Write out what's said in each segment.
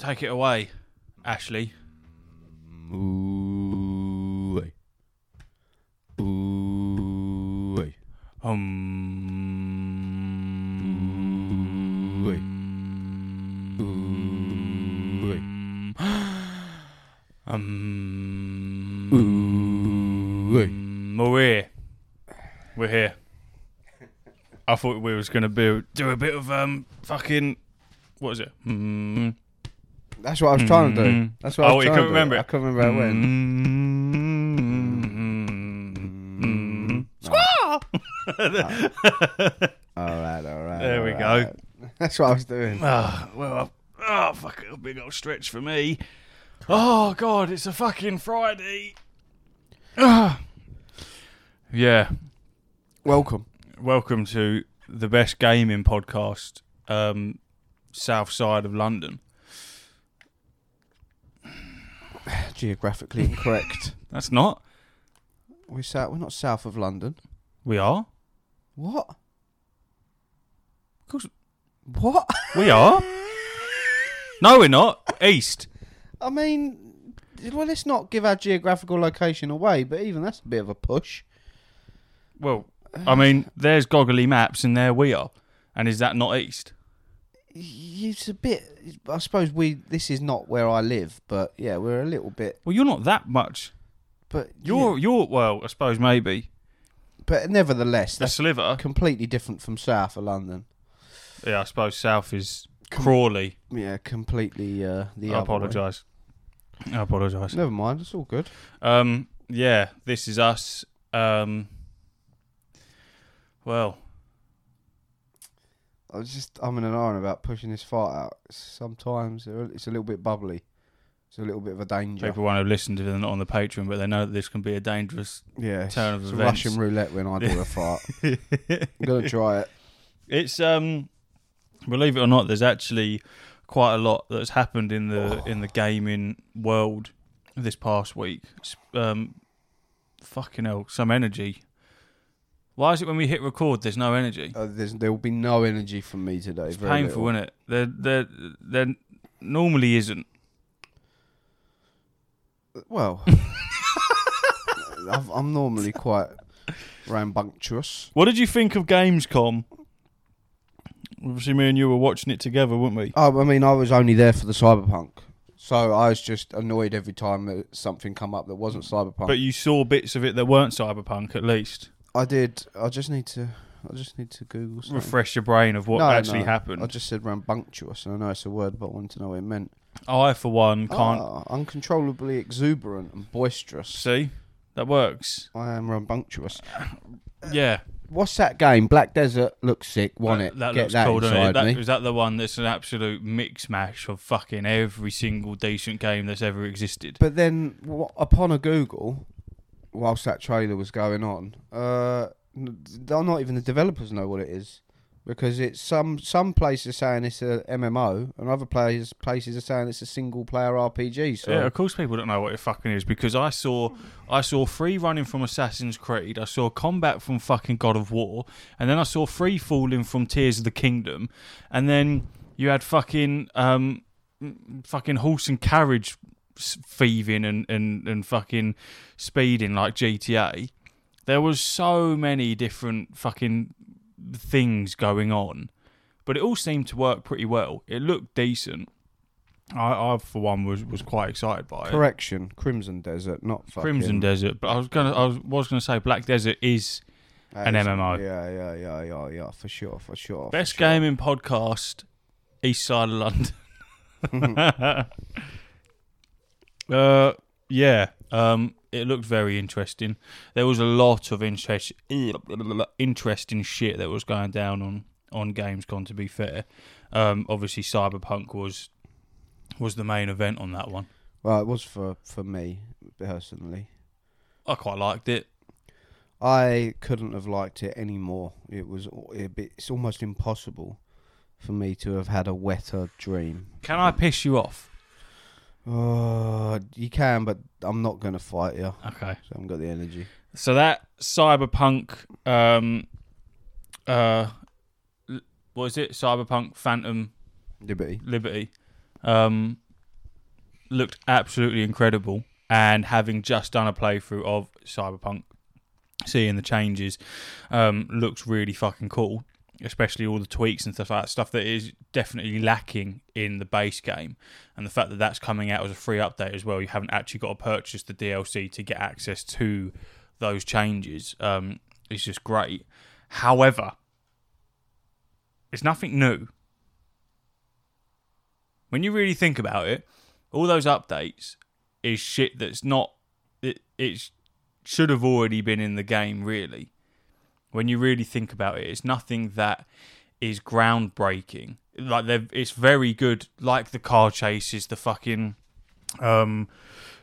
take it away, Ashley. Ooh. Ooh. Um. Um. Ooh. Well, we're here. We're here. I thought we was gonna be, do a bit of um fucking what is it? Mm. That's what I was trying to do. Mm. That's what I Oh, was you trying couldn't to do. remember it? I couldn't remember how it went. Mm. All right, all right. There we all go. That's what I was doing. Ah, well, oh fuck, a big old stretch for me. Oh god, it's a fucking Friday. Ah. Yeah, Welcome. welcome to the best gaming podcast, um, south side of London. Geographically incorrect. That's not. we're south. We're not south of London. We are. What? Of course, What? we are. No, we're not. East. I mean, well, let's not give our geographical location away, but even that's a bit of a push. Well, I mean, there's goggly maps, and there we are. And is that not east? It's a bit. I suppose we. This is not where I live, but yeah, we're a little bit. Well, you're not that much. But You're, yeah, you're. Well, I suppose maybe but nevertheless, the that's sliver. completely different from south of London. Yeah, I suppose south is Crawley. Yeah, completely. Uh, the I apologise. I apologise. Never mind. It's all good. Um, yeah, this is us. Um, well, I was just umming and ahhing about pushing this fart out. Sometimes it's a little bit bubbly. It's a little bit of a danger. people won't have listened if they're not on the Patreon, but they know that this can be a dangerous. yeah, turn of it's a events. Russian roulette when I do a fart. I'm gonna try it. It's um, believe it or not, there's actually quite a lot that's happened in the in the gaming world this past week. It's, Um, fucking hell, some energy. Why is it when we hit record, there's no energy? Uh, there's, there will be no energy from me today. It's painful, little. isn't it? There, there, there normally isn't. Well, I've, I'm normally quite rambunctious. What did you think of Gamescom? Obviously, me and you were watching it together, weren't we? Oh, I mean, I was only there for the cyberpunk, so I was just annoyed every time that something come up that wasn't cyberpunk. But you saw bits of it that weren't cyberpunk, at least. I did. I just need to. I just need to Google something. Refresh your brain of what No, actually no. happened. I just said rambunctious, and I know it's a word, but I wanted to know what it meant. I, for one, can't Ah, uncontrollably exuberant and boisterous. see. That works. I am rambunctious. Yeah, What's that game? Black Desert looks sick. Want it? That Get looks that cool, doesn't it? inside That, me. is that the one that's an absolute mix mash of fucking every single decent game that's ever existed? But then, upon a Google, whilst that trailer was going on, uh, not even the developers know what it is because it's some some places saying it's a MMO and other places places are saying it's a single player RPG. So Yeah, of course people don't know what it fucking is because I saw I saw free running from Assassin's Creed, I saw combat from fucking God of War, and then I saw free falling from Tears of the Kingdom, and then you had fucking um fucking horse and carriage thieving and, and, and fucking speeding like GTA. There was so many different fucking things going on, but it all seemed to work pretty well. It looked decent. I, I for one was, was quite excited by it. correction, Crimson Desert, not fucking Crimson Desert, but I was gonna I was, was gonna say Black Desert is That an is- MMO. Yeah, yeah, yeah, yeah, yeah, for sure, for sure. for best sure. gaming podcast east side of London. uh, yeah, um, it looked very interesting. There was a lot of interest, interesting shit that was going down on on Gamescom. To be fair, um, obviously Cyberpunk was was the main event on that one. Well, it was for for me personally. I quite liked it. I couldn't have liked it any more. It was it's almost impossible for me to have had a wetter dream. Can I piss you off? Oh, you can, but I'm not going to fight you. Okay. So I haven't got the energy. So that cyberpunk, um, uh, what is it? Cyberpunk Phantom Liberty. Liberty. Um, looked absolutely incredible. And having just done a playthrough of Cyberpunk, seeing the changes um, looks really fucking cool. Especially all the tweaks and stuff like that, stuff that is definitely lacking in the base game, and the fact that that's coming out as a free update as well. You haven't actually got to purchase the DLC to get access to those changes. Um, is just great. However, it's nothing new. When you really think about it, all those updates is shit that's not. It it should have already been in the game, really. When you really think about it, it's nothing that is groundbreaking. Like they're, it's very good. Like the car chases, the fucking, um,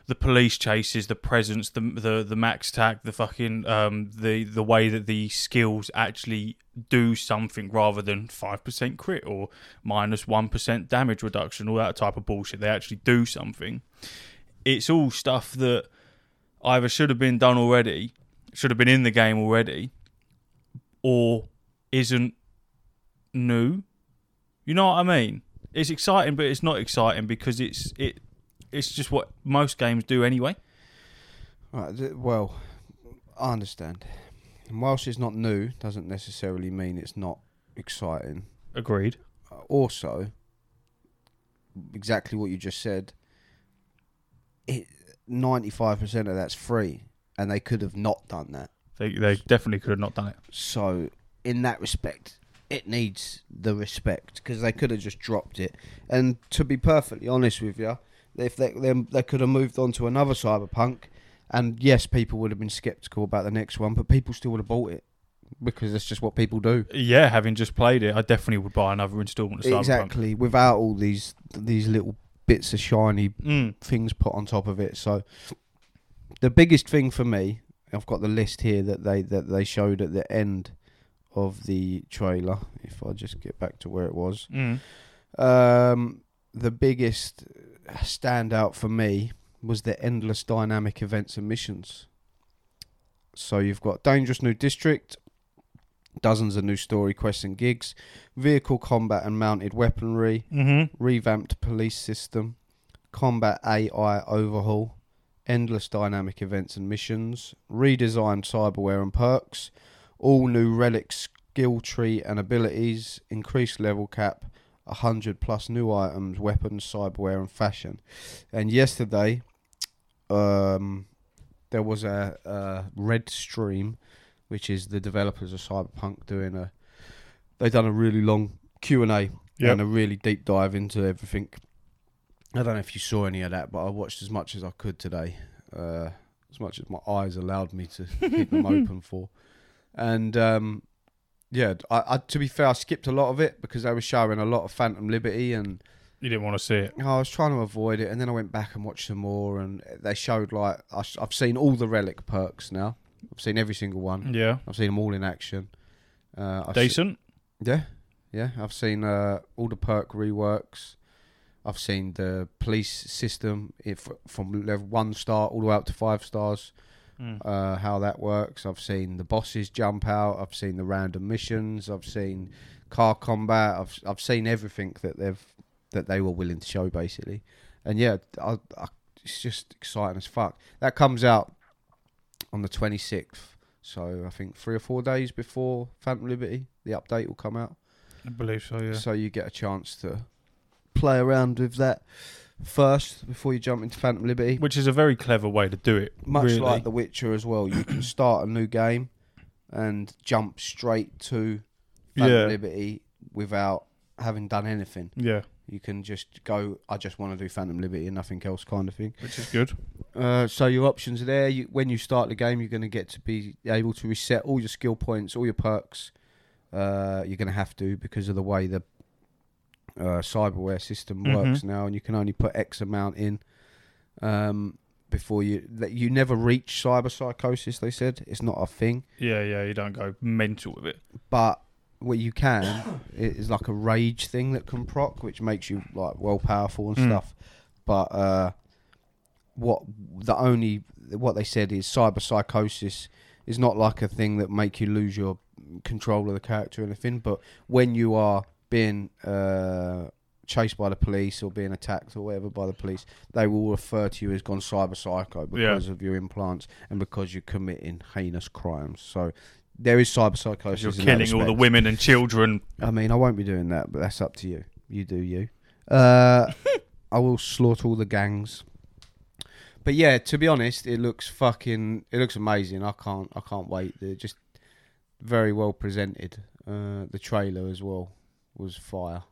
the police chases, the presence, the the the MaxTac, the fucking um the the way that the skills actually do something rather than five percent crit or minus one percent damage reduction, all that type of bullshit. They actually do something. It's all stuff that either should have been done already, should have been in the game already, or isn't new. You know what I mean? It's exciting, but it's not exciting because it's it it's just what most games do anyway. Right, well, I understand. And whilst it's not new, doesn't necessarily mean it's not exciting. Agreed. Uh, also, exactly what you just said. It ninety-five percent of that's free, and they could have not done that. They they definitely could have not done it. So, in that respect, it needs the respect because they could have just dropped it. And to be perfectly honest with you, if they they, they could have moved on to another cyberpunk, and yes, people would have been skeptical about the next one, but people still would have bought it because that's just what people do. Yeah, having just played it, I definitely would buy another installment of Cyberpunk. Exactly, without all these these little bits of shiny Mm. things put on top of it. So the biggest thing for me, I've got the list here that they that they showed at the end of the trailer. If I just get back to where it was, Mm. um, the biggest standout for me was the endless dynamic events and missions. So you've got dangerous new district, dozens of new story quests and gigs, vehicle combat and mounted weaponry, Mm-hmm. revamped police system, combat AI overhaul, endless dynamic events and missions, redesigned cyberware and perks, all new relic skill tree and abilities, increased level cap, 100 plus new items, weapons, cyberware and fashion. And yesterday, um, there was a, a REDstream, which is the developers of Cyberpunk doing a. They've done a really long Q and A Yep. and a really deep dive into everything. I don't know if you saw any of that, but I watched as much as I could today, uh, as much as my eyes allowed me to keep them open for. And um, yeah, I, I, to be fair, I skipped a lot of it because they were showing a lot of Phantom Liberty, and You didn't want to see it. I was trying to avoid it. And then I went back and watched some more, and they showed like I, have seen all the relic perks now. I've seen every single one. Yeah. I've seen them all in action. Uh, I've se- Decent. yeah, yeah. I've seen uh, all the perk reworks. I've seen the police system if from level one star all the way up to five stars. Mm. Uh, how that works. I've seen the bosses jump out. I've seen the random missions. I've seen car combat. I've I've seen everything that they've that they were willing to show basically. And yeah, I, I, it's just exciting as fuck. That comes out on the twenty sixth. So I think three or four days before Phantom Liberty, the update will come out. I believe so. Yeah. So you get a chance to play around with that first before you jump into Phantom Liberty. Which is a very clever way to do it. Much really. like The Witcher as well, you can start a new game and jump straight to Phantom Yeah. Liberty without having done anything. Yeah. You can just go, I just want to do Phantom Liberty and nothing else, kind of thing. Which is good. Uh, so your options are there. You, when you start the game, you're going to get to be able to reset all your skill points, all your perks. Uh, you're going to have to because of the way the uh, cyberware system Mhm. works now, and you can only put X amount in um, before you. That you never reach cyber psychosis. They said it's not a thing, Yeah, yeah. You don't go mental with it. but what you can is like a rage thing that can proc, which makes you like well powerful and Mm. stuff. But uh, what the only what they said is cyber psychosis is not like a thing that make you lose your control of the character or anything. But when you are being uh, chased by the police or being attacked or whatever by the police, they will refer to you as gone cyber psycho because of your implants and because you're committing heinous crimes. So there is cyber psychosis. You're killing all the women and children. I mean, I won't be doing that, but that's up to you. You do you. Uh, I will slaughter all the gangs. But yeah, to be honest, it looks fucking. It looks amazing. I can't. I can't wait. They're just very well presented. Uh, the trailer as well was fire.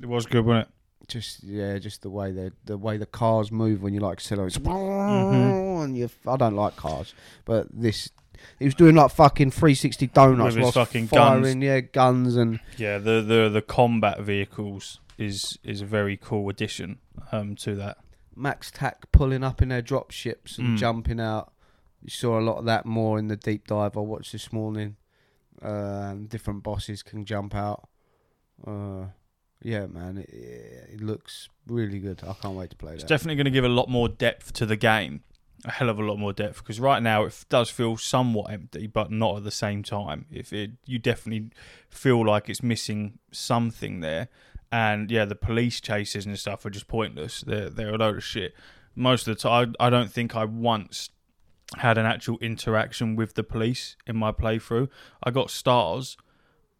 It was good, wasn't it? Just yeah, just the way they the way the cars move when you like accelerate. Mhm. And you, I don't like cars, but this. He was doing like fucking 360 donuts With his fucking firing, guns. yeah, guns and Yeah, the the the combat vehicles is is a very cool addition um, to that. MaxTac pulling up in their drop ships and Mm. jumping out. You saw a lot of that more in the deep dive I watched this morning. Um, different bosses can jump out. Uh, yeah, man, it, it looks really good. I can't wait to play It's that. definitely going to give a lot more depth to the game, a hell of a lot more depth. Because right now it does feel somewhat empty, but not at the same time. If it, you definitely feel like it's missing something there. And yeah, the police chases and stuff are just pointless. They're they're a load of shit. Most of the time, I, I don't think I once had an actual interaction with the police in my playthrough. I got stars,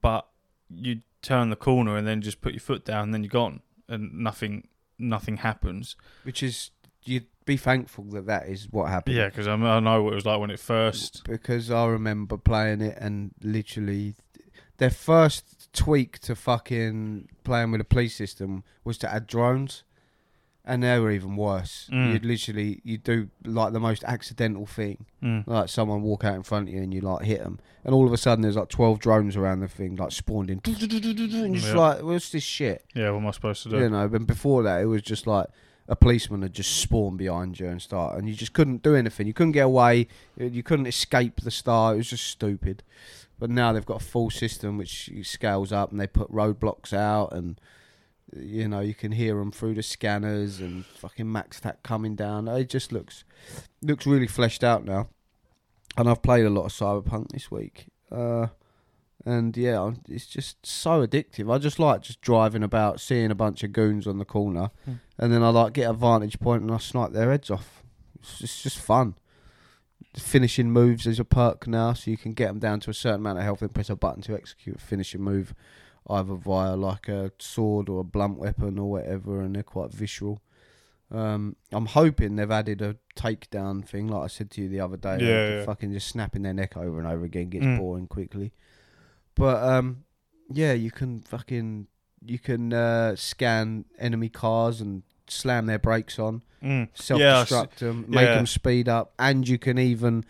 but you turn the corner and then just put your foot down, and then you're gone, and nothing nothing happens. Which is you'd be thankful that that is what happened. Yeah, because I know what it was like when it first. because I remember playing it and literally their first tweak to fucking playing with a police system was to add drones, and they were even worse. Mm. You'd literally you do like the most accidental thing, Mm. like someone walk out in front of you and you like hit them, and all of a sudden there's like twelve drones around the thing, like spawned in, and just Yeah. like, what's this shit? Yeah, what am I supposed to do? You know, but before that, it was just like a policeman had just spawned behind you and start, and you just couldn't do anything. You couldn't get away. You couldn't escape the star. It was just stupid. But now they've got a full system which scales up, and they put roadblocks out, and you know you can hear them through the scanners, and fucking MaxTac coming down. It just looks looks really fleshed out now. And I've played a lot of Cyberpunk this week. Uh, and yeah, it's just so addictive. I just like just driving about, seeing a bunch of goons on the corner, Hmm. and then I like get a vantage point and I snipe their heads off. It's just, it's just fun. Finishing moves is a perk now, so you can get them down to a certain amount of health and press a button to execute a finishing move, either via like a sword or a blunt weapon or whatever, and they're quite visceral. Um, I'm hoping they've added a takedown thing, like I said to you the other day. Yeah, like yeah. Fucking just snapping their neck over and over again gets Mm. boring quickly. But um, yeah, you can fucking you can uh, scan enemy cars and slam their brakes on, Mm. self Yeah, destruct them, make yeah. them speed up, and you can even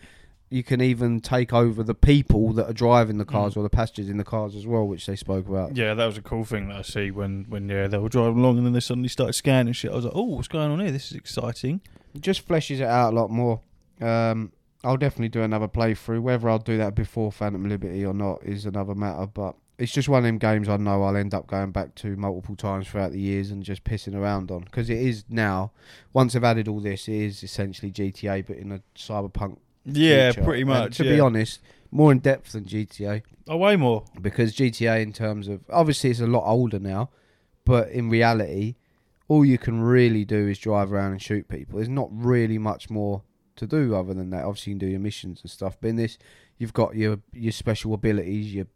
you can even take over the people that are driving the cars Mm. or the passengers in the cars as well, which they spoke about. Yeah, that was a cool thing that I see when when yeah they were driving along and then they suddenly started scanning shit. I was like, oh, what's going on here? This is exciting. It just fleshes it out a lot more. Um, I'll definitely do another playthrough. Whether I'll do that before Phantom Liberty or not is another matter. But it's just one of them games I know I'll end up going back to multiple times throughout the years and just pissing around on because it is now. Once I've added all this, it is essentially GTA, but in a cyberpunk. Yeah, future. pretty And much. to yeah. be honest, more in depth than GTA oh, way more. because GTA, in terms of obviously, it's a lot older now, but in reality, all you can really do is drive around and shoot people. There's not really much more to do other than that. Obviously, you can do your missions and stuff, but in this, you've got your your special abilities, your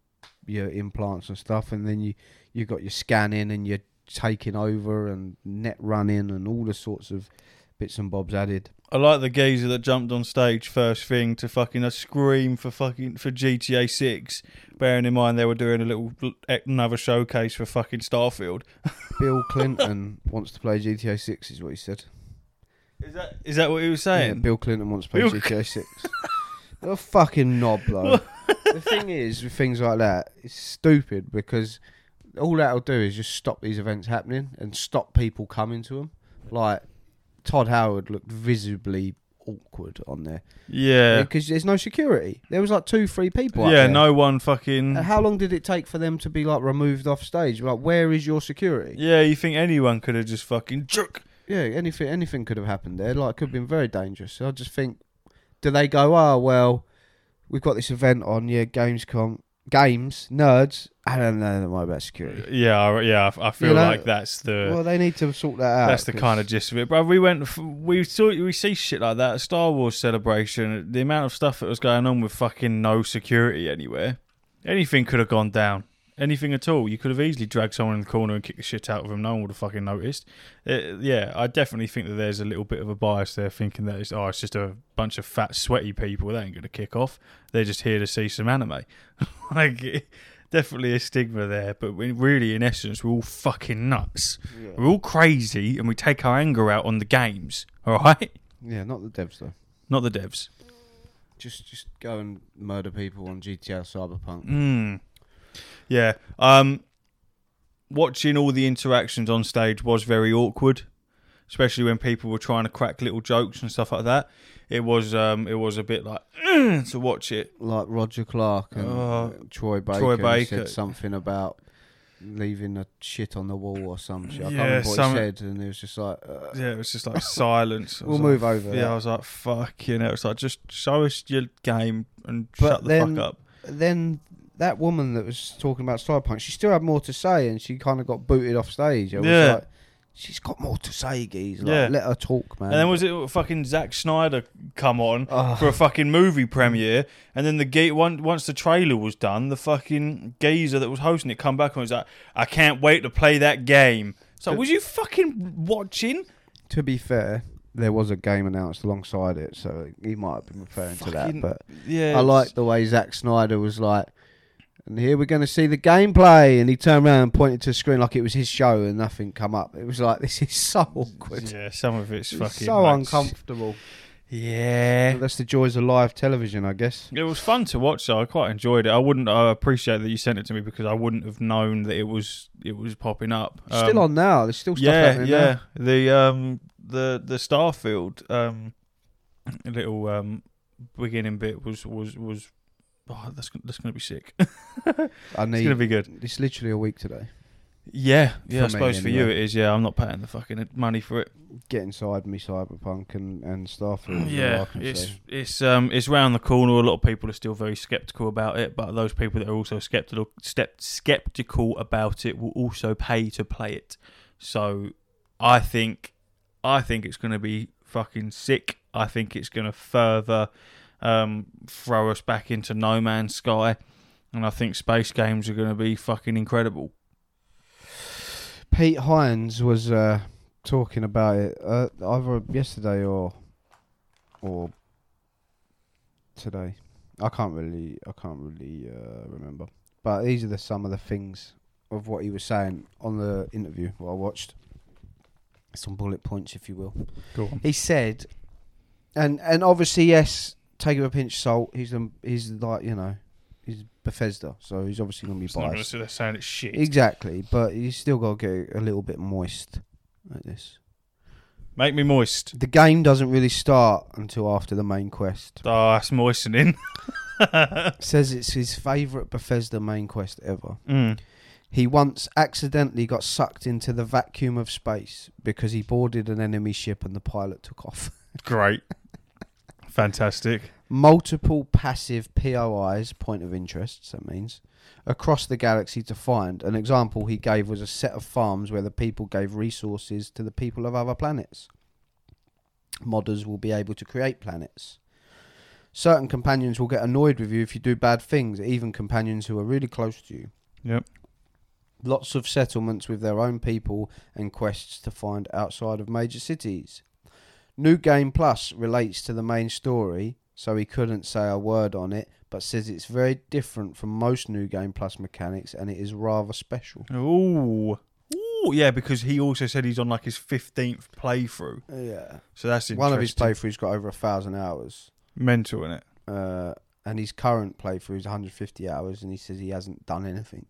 your implants and stuff, and then you you've got your scanning and your taking over and net running and all the sorts of bits and bobs added. I like the geezer that jumped on stage first thing to fucking uh, scream for fucking for GTA Six. Bearing in mind they were doing a little another showcase for fucking Starfield. Bill Clinton wants to play GTA Six, is what he said. Is that is that what he was Yeah, saying? Bill Clinton wants to play Bill GTA Six. What a fucking knob, though. the thing is, with things like that, it's stupid because all that'll do is just stop these events happening and stop people coming to them. Like Todd Howard looked visibly awkward on there yeah, uh, because there's no security. There was like two, three people. yeah. there. No one fucking. And how long did it take for them to be like removed off stage? Like, where is your security? Yeah, you think anyone could have just fucking jerk? Yeah, anything anything could have happened there. Like, could have been very dangerous. So I just think, do they go? Oh well, we've got this event on. Yeah, Gamescom. Games, nerds, I don't know that much about security. Yeah, I- yeah. I, I feel You know, like that's the well, they need to sort that out. that's the 'cause- kind of gist of it. But we went, f- we saw, we see shit like that. Star Wars celebration. The amount of stuff that was going on with fucking no security anywhere. Anything could have gone down. Anything at all. You could have easily dragged someone in the corner and kicked the shit out of them. No one would have fucking noticed. Uh, yeah, I definitely think that there's a little bit of a bias there, thinking that it's oh, it's just a bunch of fat, sweaty people. They ain't gonna kick off. They're just here to see some anime. like, definitely a stigma there. But we, really, in essence, we're all fucking nuts. Yeah. We're all crazy, and we take our anger out on the games. All right, yeah, not the devs though. not the devs. Just just go and murder people on GTA Cyberpunk. Mm. Yeah. Um, watching all the interactions on stage was very awkward, especially when people were trying to crack little jokes and stuff like that. It was um, it was a bit like to watch it. Like Roger Clark and uh, Troy Baker, Troy Baker. said something about leaving a shit on the wall or some shit. I can't Yeah, remember what some- he said, and it was just like, uh, Yeah, it was just like silence. We'll was move over. Yeah, that. I was like, fuck, you know, it's like just show us your game and But shut the then- fuck up. then that woman that was talking about Cyberpunk, she still had more to say, and she kind of got booted off stage. I Yeah. like, she's got more to say, geez. Like, Yeah. let her talk, man. And then was it fucking Zack Snyder come on Oh. for a fucking movie premiere, and then the gate one once the trailer was done, the fucking geezer that was hosting it come back and was like, "I can't wait to play that game." So was you fucking watching? to be fair, there was a game announced alongside it, so he might have been referring to that. But Yeah, I like the way Zack Snyder was like, and here we're going to see the gameplay, and he turned around and pointed to the screen like it was his show, and nothing come up. It was like this is so awkward, Yeah, some of it's It's fucking so uncomfortable. Yeah. But that's the joys of live television, I guess. It was fun to watch, though. I quite enjoyed it. I wouldn't. I appreciate that you sent it to me because I wouldn't have known that it was it was popping up. It's still Um, on now. There's still stuff yeah, happening yeah. now. The um the the Starfield um little um beginning bit was was was oh that's that's gonna be sick. I it's gonna be good. It's literally a week today. Yeah, yeah. I me, suppose for you anyway. it is. Yeah, I'm not paying the fucking money for it. Get inside me, Cyberpunk and and Starfield. Yeah, it's say. it's um it's round the corner. A lot of people are still very skeptical about it, but those people that are also skeptical step, skeptical about it will also pay to play it. So I think I think it's going to be fucking sick. I think it's going to further um, throw us back into No Man's Sky, and I think space games are going to be fucking incredible. Pete Hines was uh, talking about it uh, either yesterday or or today. I can't really, I can't really uh, remember. But these are the some of the things of what he was saying on the interview what I watched. Some bullet points, if you will. Go on. He said, and and obviously yes, take it with a pinch of salt. He's um, he's like you know, he's Bethesda, so he's obviously going to be It's not going to biased. sit there saying it's shit. Exactly, but you still got to get a little bit moist like this. Make me moist. The game doesn't really start until after the main quest. Oh, that's moistening. says it's his favourite Bethesda main quest ever. mm. He once accidentally got sucked into the vacuum of space because he boarded an enemy ship and the pilot took off. Great. Fantastic. Multiple passive POIs, point of interest, that means, across the galaxy to find. An example he gave was a set of farms where the people gave resources to the people of other planets. Modders will be able to create planets. Certain companions will get annoyed with you if you do bad things, even companions who are really close to you. Yep. Lots of settlements with their own people and quests to find outside of major cities. New Game Plus relates to the main story, so he couldn't say a word on it, but says it's very different from most New Game Plus mechanics and it is rather special. Ooh. Ooh, yeah, because he also said he's on like his 15th playthrough. Yeah. So that's One of his playthroughs got over a thousand hours, Mental, in it? uh, and his current playthrough is 150 hours, and he says he hasn't done anything.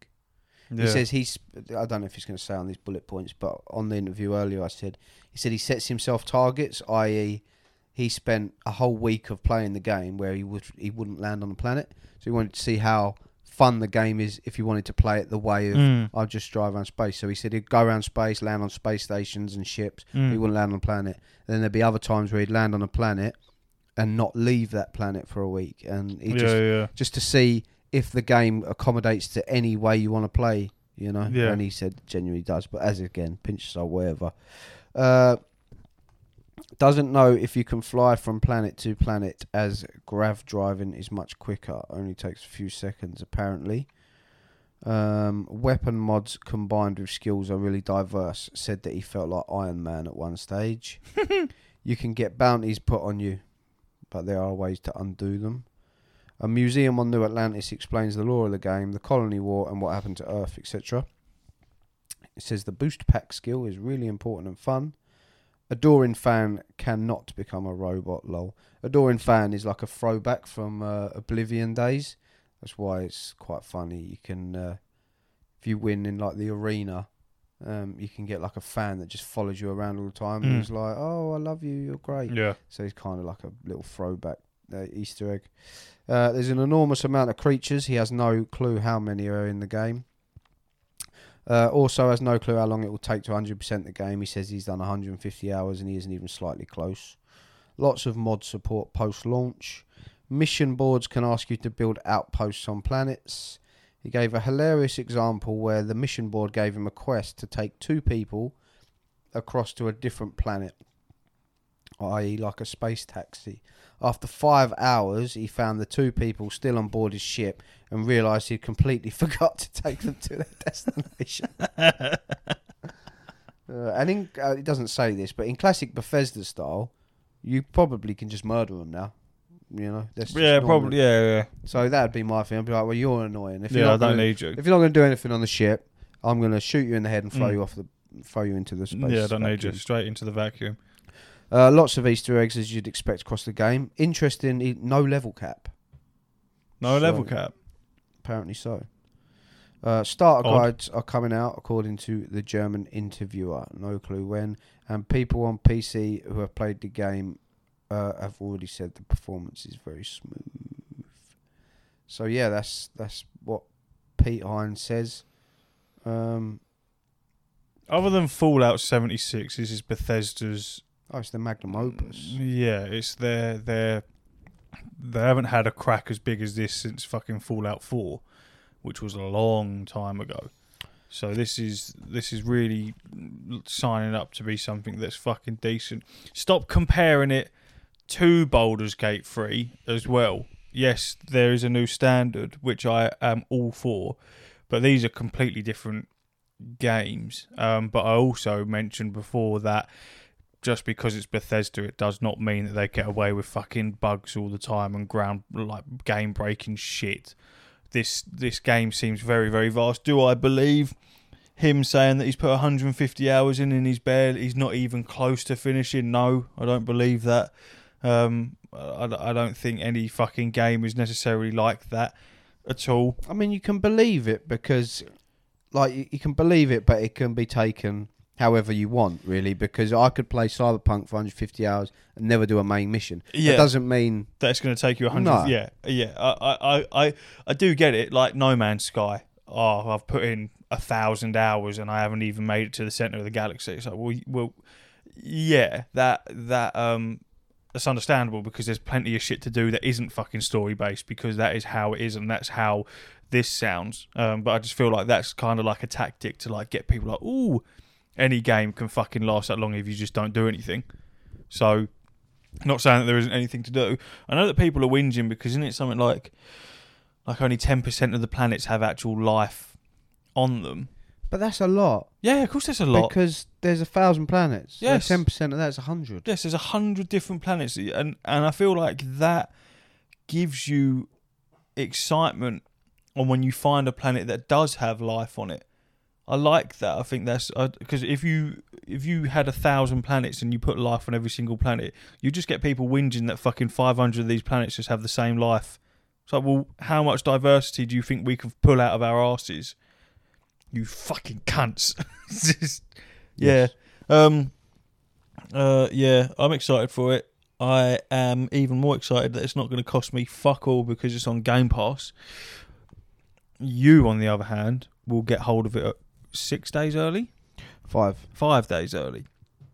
Yeah. He says he's. I don't know if he's going to say on these bullet points, but on the interview earlier, I said he said he sets himself targets, i.e., he spent a whole week of playing the game where he would he wouldn't land on the planet, so he wanted to see how fun the game is if you wanted to play it the way of Mm. I'll just drive around space. So he said he'd go around space, land on space stations and ships. Mm. He wouldn't land on a planet. then there'd be other times where he'd land on a planet and not leave that planet for a week, and he yeah, just yeah. just to see if the game accommodates to any way you want to play. You know, Yeah. and he said genuinely does. But as again, pinch yourself, whatever. Uh, doesn't know if you can fly from planet to planet as grav driving is much quicker. Only takes a few seconds apparently. Um, weapon mods combined with skills are really diverse. Said that he felt like Iron Man at one stage. you can get bounties put on you, but there are ways to undo them. A museum on New Atlantis explains the lore of the game, the colony war, and what happened to Earth, etc. It says the boost pack skill is really important and fun. Adoring fan cannot become a robot. Lol. Adoring fan is like a throwback from uh, Oblivion days. That's why it's quite funny. You can, uh, if you win in like the arena, um, you can get like a fan that just follows you around all the time. And Mm. he's like, "Oh, I love you. You're great." Yeah. So he's kind of like a little throwback Easter egg. Uh, there's an enormous amount of creatures. He has no clue how many are in the game. Uh, also has no clue how long it will take to 100% the game. He says he's done 150 hours and he isn't even slightly close. Lots of mod support post launch. Mission boards can ask you to build outposts on planets. He gave a hilarious example where the mission board gave him a quest to take two people across to a different planet, i.e., like a space taxi. After five hours, he found the two people still on board his ship and realised he'd completely forgot to take them to their destination. Uh, and in, uh, it doesn't say this, but in classic Bethesda style, you probably can just murder them now. You know, that's Yeah, probably. Yeah, yeah. So that'd be my thing. I'd be like, well, you're annoying. If yeah, you're I don't gonna, need you. if you're not going to do anything on the ship, I'm going to shoot you in the head and throw Mm. you off the, throw you into the space. Yeah, I don't need you. Straight into the vacuum. Uh, lots of Easter eggs as you'd expect across the game. Interesting, no level cap. No So- level cap. Apparently so. Uh, starter Odd. guides are coming out according to the German interviewer. No clue when. And people on PC who have played the game uh, have already said the performance is very smooth. So yeah, that's that's what Pete Hines says. Um, Other than Fallout 76, this is Bethesda's. Oh, it's the magnum opus. Yeah, it's their their. They haven't had a crack as big as this since fucking Fallout 4, which was a long time ago. So this is this is really signing up to be something that's fucking decent. Stop comparing it to Baldur's Gate 3 as well. Yes, there is a new standard which I am all for, but these are completely different games. Um, but I also mentioned before that just because it's Bethesda, it does not mean that they get away with fucking bugs all the time and ground like game breaking shit. This this game seems very very vast. Do I believe him saying that he's put 150 hours in and he's barely he's not even close to finishing? No, I don't believe that. Um, I, I don't think any fucking game is necessarily like that at all. I mean, you can believe it because, like, you, you can believe it, but it can be taken however you want, really. Because I could play Cyberpunk for 150 hours and never do a main mission. Yeah. It doesn't mean that's going to take you a hundred. No. Yeah, yeah. I, I, I- I, do get it. Like No Man's Sky. Oh, I've put in a thousand hours and I haven't even made it to the center of the galaxy. It's like, well, well, yeah, that that um, that's understandable because there's plenty of shit to do that isn't fucking story based because that is how it is and that's how this sounds. Um, but I just feel like that's kind of like a tactic to like get people like, ooh, any game can fucking last that long if you just don't do anything. So not saying that there isn't anything to do. I know that people are whinging because isn't it something like like only ten percent of the planets have actual life on them? But that's a lot. Yeah, of course there's a lot. Because there's a thousand planets. Yes. Ten percent of that's a hundred. yes, there's a hundred different planets, and and I feel like that gives you excitement on when you find a planet that does have life on it. I like that. I think that's because if you if you had a thousand planets and you put life on every single planet, you just get people whinging that fucking five hundred of these planets just have the same life. It's like, well, how much diversity do you think we could pull out of our asses? You fucking cunts. Just- yeah. Um. Uh. Yeah. I'm excited for it. I am even more excited that it's not going to cost me fuck all because it's on Game Pass. You, on the other hand, will get hold of it six days early, Five. five days early.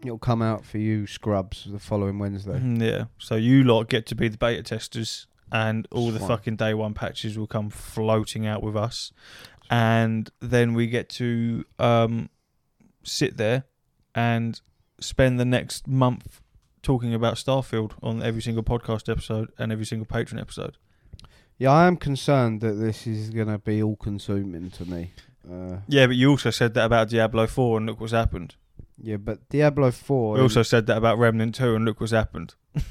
It'll come out for you scrubs the following Wednesday. Mhm, Yeah. So you lot get to be the beta testers, and all the Fine. fucking day one patches will come floating out with us, and then we get to um, sit there and spend the next month talking about Starfield on every single podcast episode and every single Patreon episode. Yeah, I am concerned that this is going to be all consuming to me. Uh, Yeah, but you also said that about Diablo 4, and look what's happened. yeah, but Diablo 4. We also said that about Remnant 2, and look what's happened.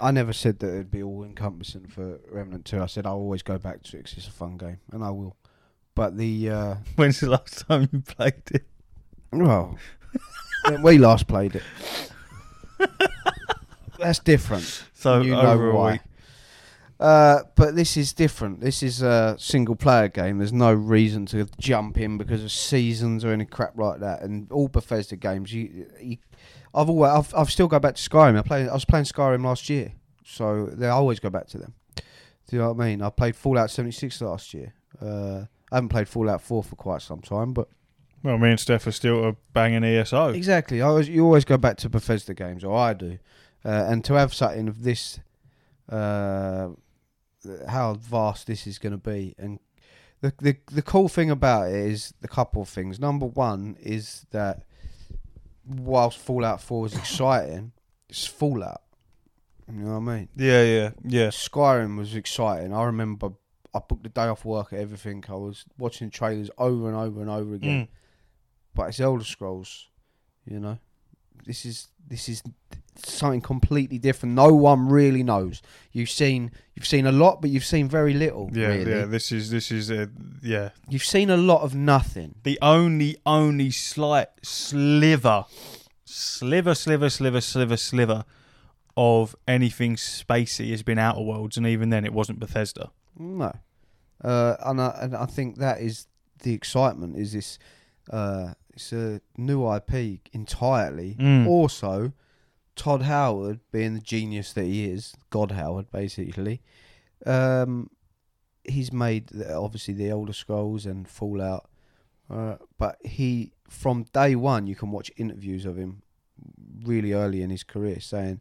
I never said that it'd be all encompassing for Remnant 2. I said I'll always go back to it 'cause it's a fun game, and I will. But the. Uh, When's the last time you played it? well, when we last played it. That's different. So you know why. Uh, but this is different. This is a single player game. There's no reason to jump in because of seasons or any crap like that. And all Bethesda games, you, you I've always, I've, I've still go back to Skyrim. I play, I was playing Skyrim last year, so they I always go back to them. Do you know what I mean? I played Fallout 76 last year. Uh, I haven't played Fallout 4 for quite some time, but Well, me and Steph are still a banging ESO. Exactly. I always, you always go back to Bethesda games, or I do. Uh, and to have something of this, uh, how vast this is going to be, and the, the the cool thing about it is the couple of things. Number one is that whilst Fallout Four is exciting, it's Fallout. You know what I mean? Yeah, yeah, yeah. Skyrim was exciting. I remember I booked the day off work at everything. I was watching trailers over and over and over again Mm. but it's Elder Scrolls. You know, this is this is something completely different. No one really knows. You've seen you've seen a lot, but you've seen very little. Yeah, really. yeah. This is this is uh, yeah. You've seen a lot of nothing. The only only slight sliver, sliver, sliver, sliver, sliver, sliver of anything spacey has been Outer Worlds, and even then, it wasn't Bethesda. No, uh, and I and I think that is the excitement. Is this? Uh, it's a new IP entirely. Mm. Also, Todd Howard, being the genius that he is, God Howard, basically, um, he's made the- obviously the Elder Scrolls and Fallout, uh, but he from day one you can watch interviews of him really early in his career saying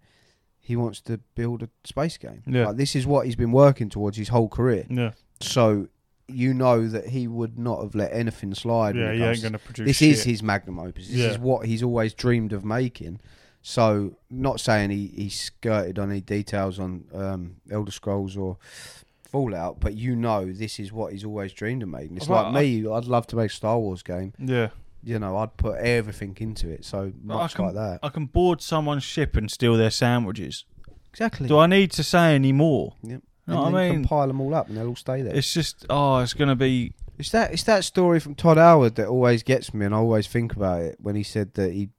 he wants to build a space game. Yeah. Like, this is what he's been working towards his whole career. Yeah, So you know that he would not have let anything slide. yeah. He ain't going to produce. this shit. is his magnum opus. This Yeah. is what he's always dreamed of making. So, not saying he, he skirted on any details on um, Elder Scrolls or Fallout, but you know this is what he's always dreamed of making. It's Well, like me. I'd love to make a Star Wars game. Yeah, You know, I'd put everything into it. So But I much can- like that. I can board someone's ship and steal their sandwiches. Exactly. Do I need to say any more? Yep. You know and what I then mean? pile them all up, and they'll all stay there. It's just oh, it's going to be It's that it's that story from Todd Howard that always gets me, and I always think about it when he said that he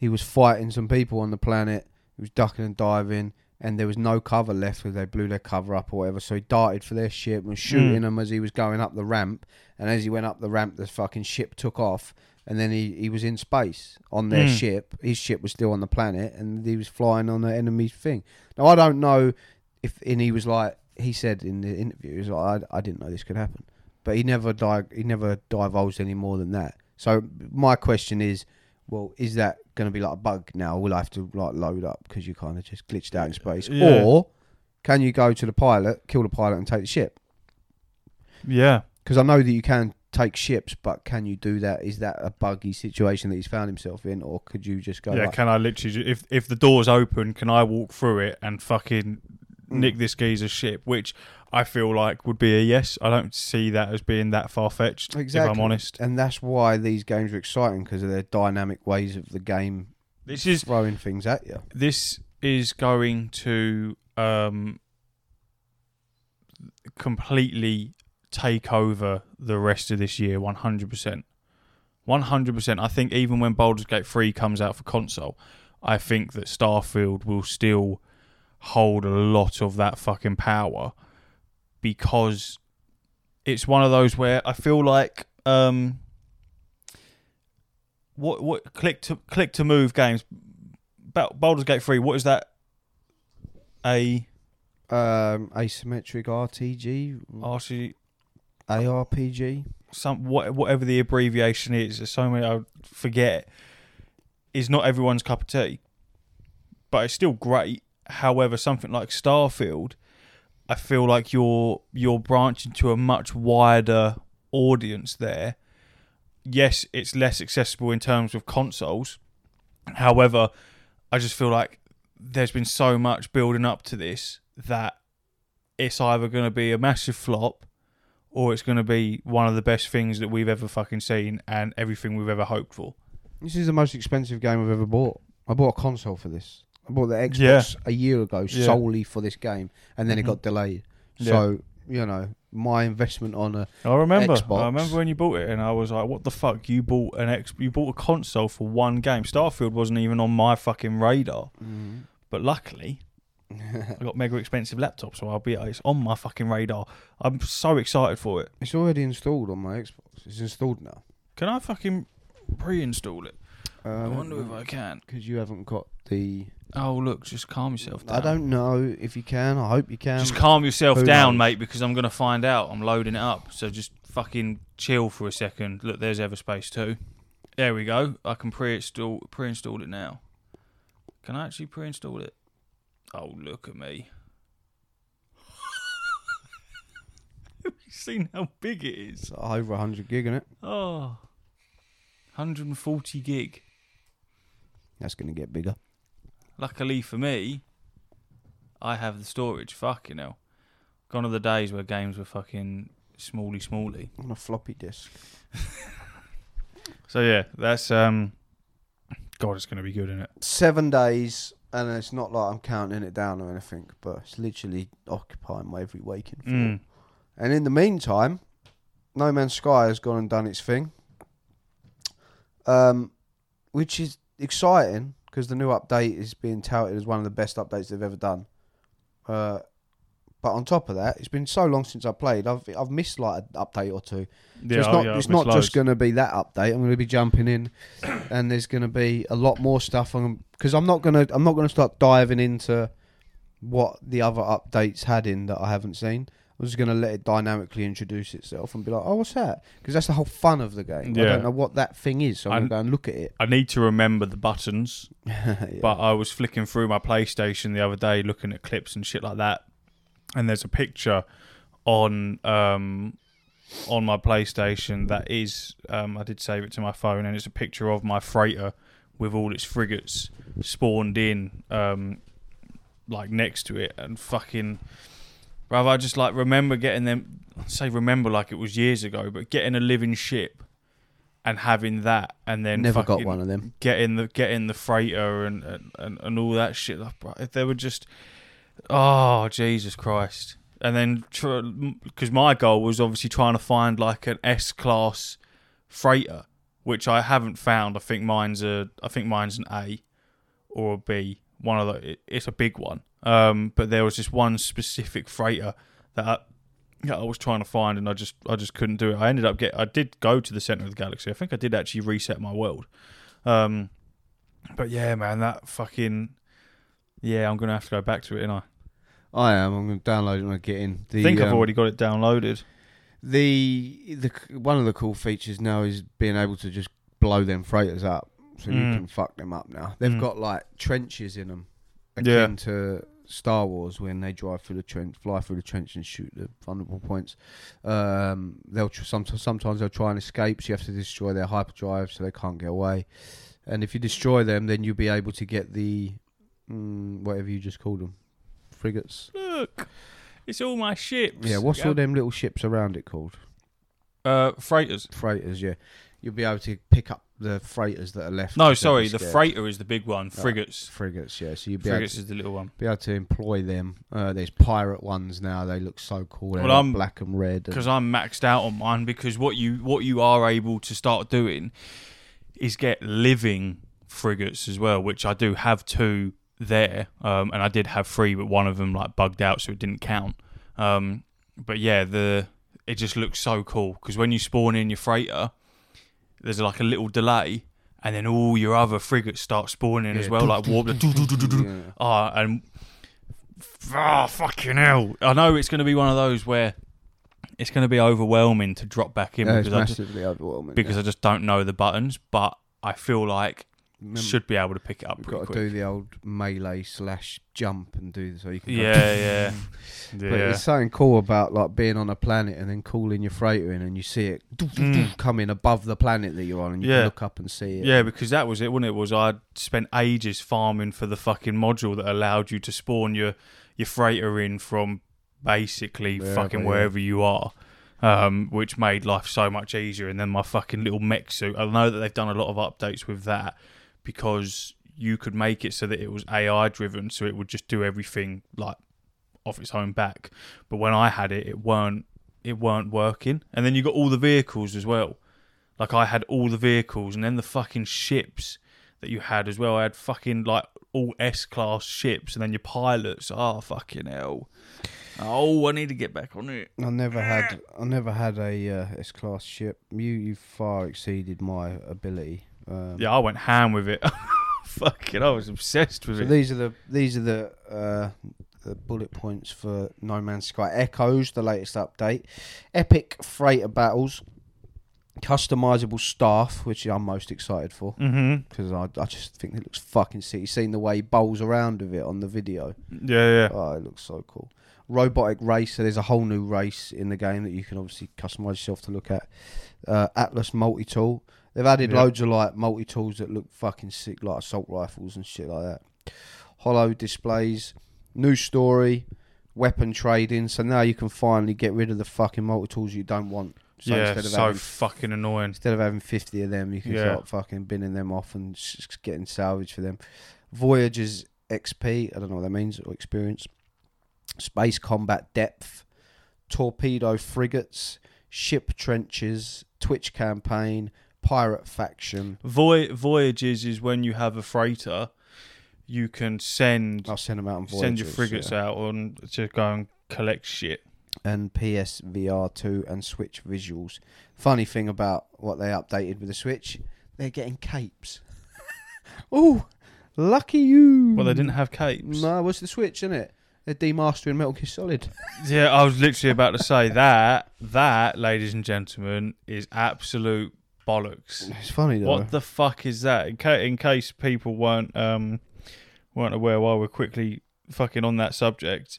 he was fighting some people on the planet, he was ducking and diving, and there was no cover left because they blew their cover up or whatever. So he darted for their ship and was shooting Mm. them as he was going up the ramp, and as he went up the ramp, the fucking ship took off, and then he, he was in space on their Mm. ship. His ship was still on the planet, and he was flying on the enemy's thing. Now I don't know if, and he was like he said in the interview, he was like, I, I didn't know this could happen but he never di- he never divulged any more than that. So my question is, well, is that going to be like a bug now? Will I have to like load up because you kind of just glitched out in space, Yeah. or can you go to the pilot, kill the pilot, and take the ship? yeah. Because I know that you can take ships, but can you do that? Is that a buggy situation that he's found himself in, or could you just go? yeah, like, can I literally, if if the door's open, can I walk through it and fucking Mm. nick this geezer's ship? Which I feel like would be a yes. I don't see that as being that far fetched. If I'm honest, and that's why these games are exciting because of their dynamic ways of the game this is throwing things at you. this is going to um completely take over the rest of this year 100% 100% i think even when Baldur's Gate 3 comes out for console i think that starfield will still hold a lot of that fucking power because it's one of those where i feel like um what what click to click to move games Ba- Baldur's Gate 3 what is that a Um, asymmetric RTG, RC ARPG. some what, whatever the abbreviation is. There's so many I forget. Is not everyone's cup of tea, but it's still great. However, something like Starfield, I feel like you're you're branching to a much wider audience there. Yes, it's less accessible in terms of consoles. However, I just feel like there's been so much building up to this that it's either going to be a massive flop or it's going to be one of the best things that we've ever fucking seen and everything we've ever hoped for. This is the most expensive game I've ever bought. I bought a console for this. I bought the Xbox a year ago Yeah. solely for this game, and then it Mhm. got delayed. Yeah. So you know, my investment on a I remember. Xbox. I remember when you bought it, and I was like, "What the fuck? You bought an X? You bought a console for one game? Starfield wasn't even on my fucking radar." But luckily, I got mega expensive laptop, so I'll be it's on my fucking radar. I'm so excited for it. It's already installed on my Xbox. It's installed now. Can I fucking pre-install it? I Um, wonder if I can. because you haven't got the. Oh look, just calm yourself down. I don't know if you can. I hope you can. Just calm yourself who down, knows? mate, because I'm gonna find out. I'm loading it up, so just fucking chill for a second. Look, there's Everspace 2. There we go. I can pre-install pre-install it now. Can I actually pre-install it? Oh, look at me. Have you seen how big it is? It's over 100 gig in it. Oh, 140 gig. That's going to get bigger. Luckily for me, I have the storage. Fuck, you know. Gone are the days where games were fucking smally, smally. On a floppy disk. So yeah, that's um. God, it's gonna be good, isn't it? Seven days, and it's not like I'm counting it down or anything, but it's literally occupying my every waking thought. Mm. And in the meantime, No Man's Sky has gone and done its thing, um, which is exciting because the new update is being touted as one of the best updates they've ever done. Uh, but on top of that, it's been so long since I played. I've I've missed like an update or two. So it's oh, not yeah, it's not missed just going to be that update. I'm going to be jumping in, and there's going to be a lot more stuff. Because I'm not going to I'm not going to start diving into what the other updates had in that I haven't seen. I'm just going to let it dynamically introduce itself and be like, oh, what's that? Because that's the whole fun of the game. Yeah. I don't know what that thing is, so I'm I'm- going to go and look at it. I need to remember the buttons, Yeah. but I was flicking through my PlayStation the other day, looking at clips and shit like that, and there's a picture on um on my PlayStation that is um I did save it to my phone, and it's a picture of my freighter with all its frigates spawned in um like next to it, and fucking. Brother, I just like remember getting them. I say remember like it was years ago, but getting a living ship and having that, and then Never got fucking one of them. getting the getting the freighter and and, and, and all that shit. Like, bro, if they were just, oh Jesus Christ! And then because my goal was obviously trying to find like an S class freighter, which I haven't found. I think mine's a I think mine's an A or a B. One of the it- it's a big one. Um, but there was just one specific freighter that I, that I was trying to find, and I just I just couldn't do it. I ended up get I did go to the center of the galaxy. I think I did actually reset my world. Um, but yeah, man, that fucking yeah, I'm gonna have to go back to it, and I I am. I'm going to download it when I get in. The, think I've um, already got it downloaded. The the one of the cool features now is being able to just blow them freighters up, so you Mm. can fuck them up now. They've Mm. got like trenches in them, Yeah. akin to Star Wars when they drive through the trench, fly through the trench, and shoot the vulnerable points. Um, they'll tr- sometimes sometimes they'll try and escape, so you have to destroy their hyperdrive so they can't get away. And if you destroy them, then you'll be able to get the mm, whatever you just called them, frigates. Look, it's all my ships. Yeah, what's all them little ships around it called? Uh, freighters. freighters, yeah. You'll be able to pick up the freighters that are left. No, sorry, the scared. freighter is the big one. Oh. Frigates. frigates, yeah. So you'll be able, to, is the little one. be able to employ them. Uh, there's pirate ones now. They look so cool. They're Well, I'm- black and red. and- because I'm maxed out on mine. Because what you what you are able to start doing is get living frigates as well, which I do have two there, um, and I did have three, but one of them like bugged out, so it didn't count. Um, but yeah, the it just looks so cool because when you spawn in your freighter, there's like a little delay, and then all your other frigates start spawning as well, like warp. Yeah. Ah, and ah, fucking hell! I know it's going to be one of those where it's going to be overwhelming to drop back in Yeah, it's because I just, massively overwhelming. because I just don't know the buttons. But I feel like Remember, should be able to pick it up we've got to quick. do the old melee slash jump and do so you can. go- Yeah, yeah, But yeah. it's something cool about like being on a planet and then calling your freighter in and you see it Mm. coming above the planet that you're on and you Yeah. can look up and see it. Yeah, because that was it, wasn't it? Was I'd spent ages farming for the fucking module that allowed you to spawn your your freighter in from basically Wherever, fucking yeah. wherever you are, um, which made life so much easier. And then my fucking little mech suit. I know that they've done a lot of updates with that because you could make it so that it was AI driven, so it would just do everything like off its own back. But when I had it, it weren't it weren't working. And then you got all the vehicles as well. Like I had all the vehicles and then the fucking ships that you had as well. I had fucking like all S class ships and then your pilots. Oh fucking hell. Oh, I need to get back on it. I never had I never had a uh, S class ship. You you far exceeded my ability. Um, Yeah, I went ham with it. fucking, I was obsessed with So it. these are the these are the uh, the bullet points for No Man's Sky Echoes, the latest update. Epic freighter battles, customizable staff, which I'm most excited for Mm-hmm. because I, I just think it looks fucking sick. You've seen the way he bowls around with it on the video. Yeah, yeah. Oh, it looks so cool. Robotic race. So there's a whole new race in the game that you can obviously customize yourself to look at. Uh, Atlas multi tool. They've added Yeah. loads of like multi tools that look fucking sick, like assault rifles and shit like that. Hollow displays. New story. Weapon trading. So now you can finally get rid of the fucking multi tools you don't want. So yeah, instead of so having fucking annoying. Instead of having 50 of them, you can Yeah. start fucking binning them off and getting salvage for them. Voyages XP, I don't know what that means, or experience. Space combat depth. Torpedo frigates. Ship trenches. Twitch campaign. Pirate faction. Voy- voyages is when you have a freighter, you can send I'll send them out on Voyages. send your frigates yeah. out on to go and collect shit. And PSVR 2 and Switch visuals. Funny thing about what they updated with the Switch, they're getting capes. oh, lucky you. Well, they didn't have capes. No, what's the Switch, isn't it? They're demastering Metal Gear Solid. Yeah, I was literally about to say that. That, ladies and gentlemen, is absolute bollocks. It's funny though. What the fuck is that? In, ca- in case people weren't um weren't aware, while we're quickly fucking on that subject,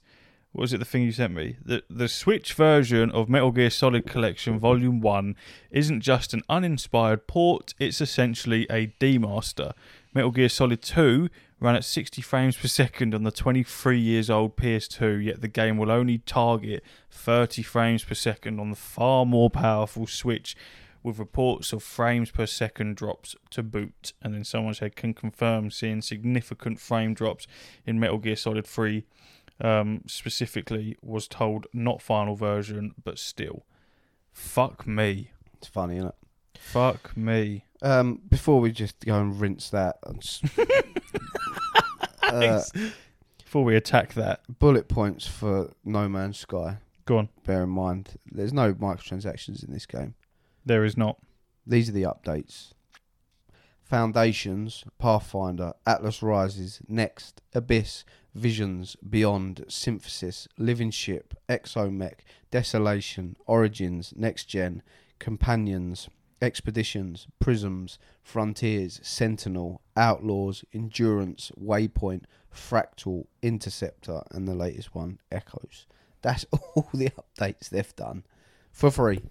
what was it? The thing you sent me. The the Switch version of Metal Gear Solid Collection Volume One isn't just an uninspired port; it's essentially a demaster. Metal Gear Solid 2 ran at 60 frames per second on the 23 years old PS2, yet the game will only target 30 frames per second on the far more powerful Switch, with reports of frames per second drops to boot. And then someone said, can confirm seeing significant frame drops in Metal Gear Solid 3. Um, specifically, was told not final version, but still. Fuck me. It's funny, isn't it? Fuck me. Um, before we just go and rinse that, uh, Before we attack that, bullet points for No Man's Sky. go on. Bear in mind, there's no microtransactions in this game. There is not. These are the updates. Foundations, Pathfinder, Atlas Rises, Next, Abyss, Visions, Beyond, Synthesis, Living Ship, Exomech, Desolation, Origins, Next Gen, Companions, Expeditions, Prisms, Frontiers, Sentinel, Outlaws, Endurance, Waypoint, Fractal, Interceptor, and the latest one, Echoes. That's all the updates they've done for free.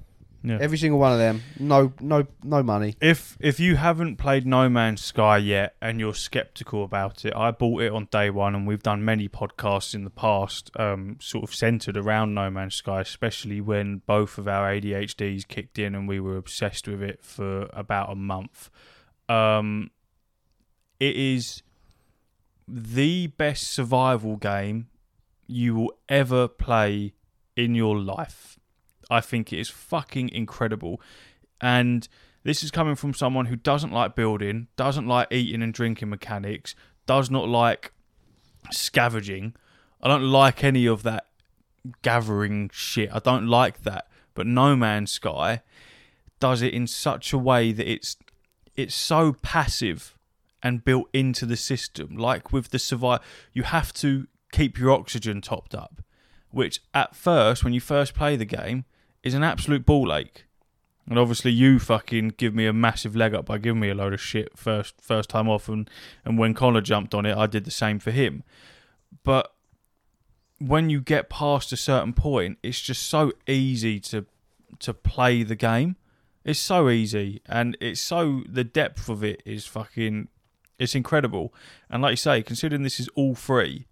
Yeah. Every single one of them. No, no, no money. If if you haven't played No Man's Sky yet and you're skeptical about it, I bought it on day one, and we've done many podcasts in the past, um, sort of centered around No Man's Sky, especially when both of our ADHDs kicked in and we were obsessed with it for about a month. Um, it is the best survival game you will ever play in your life. I think it is fucking incredible. And this is coming from someone who doesn't like building, doesn't like eating and drinking mechanics, does not like scavenging. I don't like any of that gathering shit. I don't like that. But No Man's Sky does it in such a way that it's it's so passive and built into the system. Like with the survive, you have to keep your oxygen topped up, which at first, when you first play the game, is an absolute ball ache. And obviously, you fucking give me a massive leg up by giving me a load of shit first first time off, and and when Connor jumped on it, I did the same for him. But when you get past a certain point, it's just so easy to to play the game. It's so easy, and it's so the depth of it is fucking, it's incredible. And like you say, considering this is all free,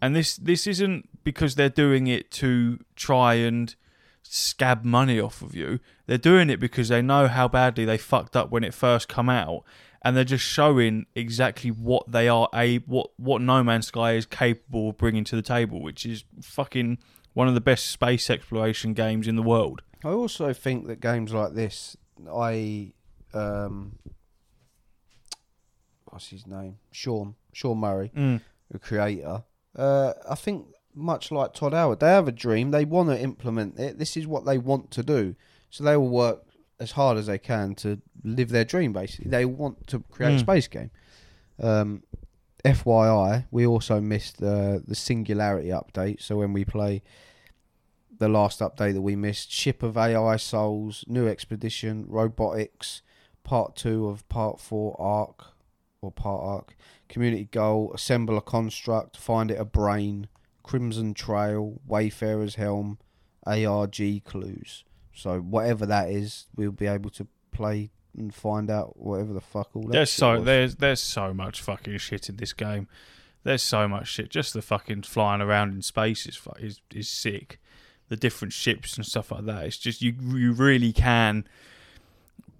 and this this isn't because they're doing it to try and scab money off of you. They're doing it because they know how badly they fucked up when it first come out, and they're just showing exactly what they are a what what No Man's Sky is capable of bringing to the table, which is fucking one of the best space exploration games in the world. I also think that games like this, I um, what's his name, Sean Sean Murray, Mm. the creator. Uh, I think much like Todd Howard, they have a dream. They want to implement it. This is what they want to do. So they will work as hard as they can to live their dream. Basically, they want to create a Mm. space game. Um, FYI, we also missed the the Singularity update. So when we play the last update that we missed, Ship of AI Souls, New Expedition, Robotics, Part Two of Part Four Arc or Part Arc, Community Goal, Assemble a Construct, Find It a Brain, Crimson Trail, Wayfarer's Helm, ARG Clues. So whatever that is, we'll be able to play and find out whatever the fuck all that. There's so was. there's there's so much fucking shit in this game. There's so much shit. Just the fucking flying around in space is is is sick. The different ships and stuff like that. It's just you you really can